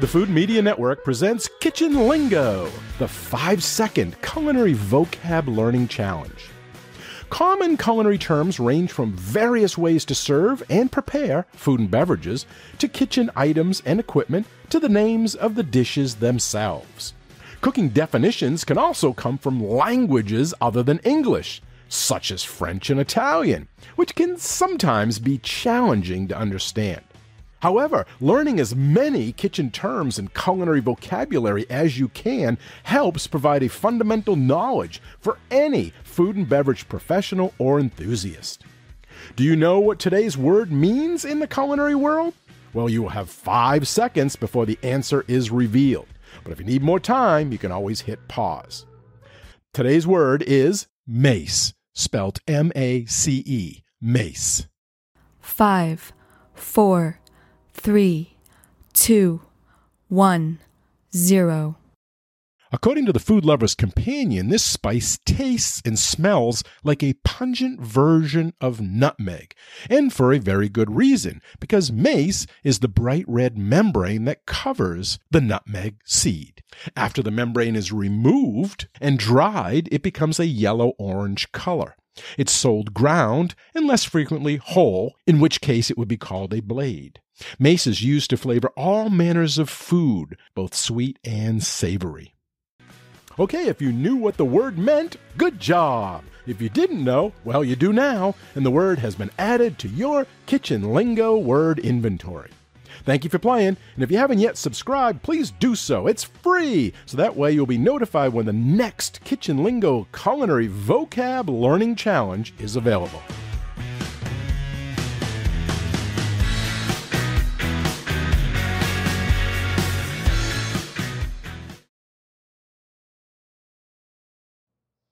The Food Media Network presents Kitchen Lingo, the five second culinary vocab learning challenge. Common culinary terms range from various ways to serve and prepare food and beverages to kitchen items and equipment to the names of the dishes themselves. Cooking definitions can also come from languages other than English, such as French and Italian, which can sometimes be challenging to understand. However, learning as many kitchen terms and culinary vocabulary as you can helps provide a fundamental knowledge for any food and beverage professional or enthusiast. Do you know what today's word means in the culinary world? Well, you will have five seconds before the answer is revealed. But if you need more time, you can always hit pause. Today's word is mace, spelt M A C E, mace. Five, four, three, two, one, zero. According to the Food Lover's Companion, this spice tastes and smells like a pungent version of nutmeg, and for a very good reason, because mace is the bright red membrane that covers the nutmeg seed. After the membrane is removed and dried, it becomes a yellow orange color. It's sold ground and less frequently whole, in which case it would be called a blade. Mace is used to flavor all manners of food, both sweet and savory. Okay, if you knew what the word meant, good job. If you didn't know, well, you do now, and the word has been added to your kitchen lingo word inventory. Thank you for playing, and if you haven't yet subscribed, please do so. It's free, so that way you'll be notified when the next Kitchen Lingo Culinary Vocab Learning Challenge is available.